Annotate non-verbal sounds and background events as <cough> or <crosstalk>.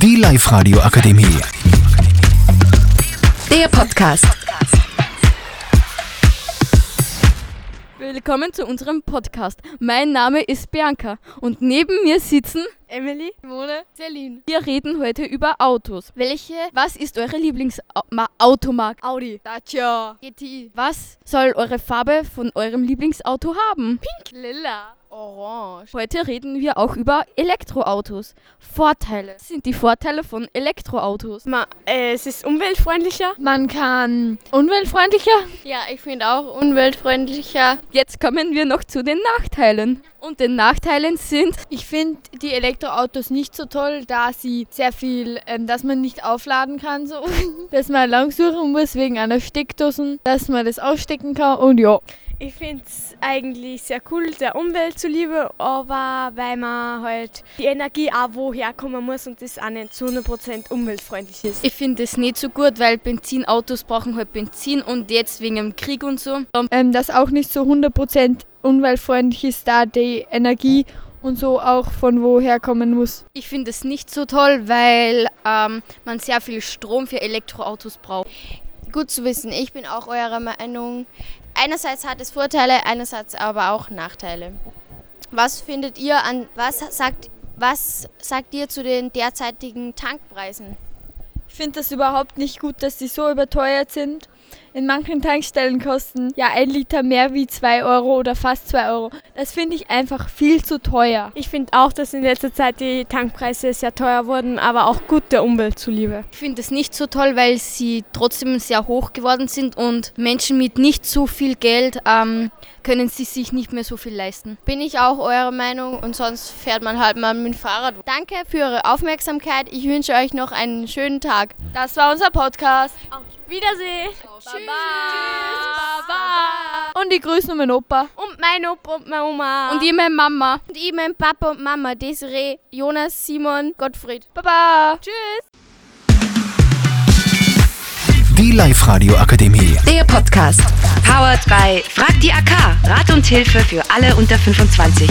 Die Live-Radio Akademie. Der Podcast. Willkommen zu unserem Podcast. Mein Name ist Bianca und neben mir sitzen Emily, Simone, Celine. wir reden heute über Autos. Welche? Was ist eure Lieblingsautomarke? Audi, Dacia, GTI, Was soll eure Farbe von eurem Lieblingsauto haben? Lila, Orange. Heute reden wir auch über Elektroautos. Vorteile. Was sind die Vorteile von Elektroautos? Ma, äh, es ist umweltfreundlicher. Man kann umweltfreundlicher. Ja, ich finde auch umweltfreundlicher. Jetzt kommen wir noch zu den Nachteilen. Und den Nachteilen sind, Ich finde die Elektroautos nicht so toll, da sie sehr viel, ähm, dass man nicht aufladen kann, so. <laughs> dass man lang suchen muss wegen einer Steckdose, dass man das ausstecken kann und ja. Ich finde es eigentlich sehr cool, der Umwelt zuliebe, aber weil man halt die Energie auch woher kommen muss und das auch nicht zu 100% umweltfreundlich ist. ich finde es nicht so gut, weil Benzinautos brauchen halt Benzin und jetzt wegen dem Krieg und so. Ähm, das auch nicht so 100% umweltfreundlich ist, da die Energie und so auch von woher kommen muss. Ich finde es nicht so toll, weil ähm, man sehr viel Strom für Elektroautos braucht. Gut zu wissen. Ich bin auch eurer Meinung. Einerseits hat es Vorteile, einerseits aber auch Nachteile. Was findet ihr an, was sagt, was sagt ihr zu den derzeitigen Tankpreisen? Ich finde das überhaupt nicht gut, dass die so überteuert sind. In manchen Tankstellen kosten ja ein Liter mehr wie 2 Euro oder fast 2 Euro. Das finde ich einfach viel zu teuer. Ich finde auch, dass in letzter Zeit die Tankpreise sehr teuer wurden, aber auch gut der Umwelt zuliebe. Ich finde es nicht so toll, weil sie trotzdem sehr hoch geworden sind und Menschen mit nicht so viel Geld ähm, können sie sich nicht mehr so viel leisten. Bin ich auch eurer Meinung und sonst fährt man halt mal mit dem Fahrrad. Danke für eure Aufmerksamkeit. Ich wünsche euch noch einen schönen Tag. Das war unser Podcast. Wiedersehen! Und die grüßen meinen Opa. Und mein Opa und meine Oma. Und ich meine Mama. Und ich, mein Papa und Mama, Desiree, Jonas, Simon, Gottfried. Baba. Die Live-Radio Akademie. Der Podcast. Powered by Frag die AK. Rat und Hilfe für alle unter 25.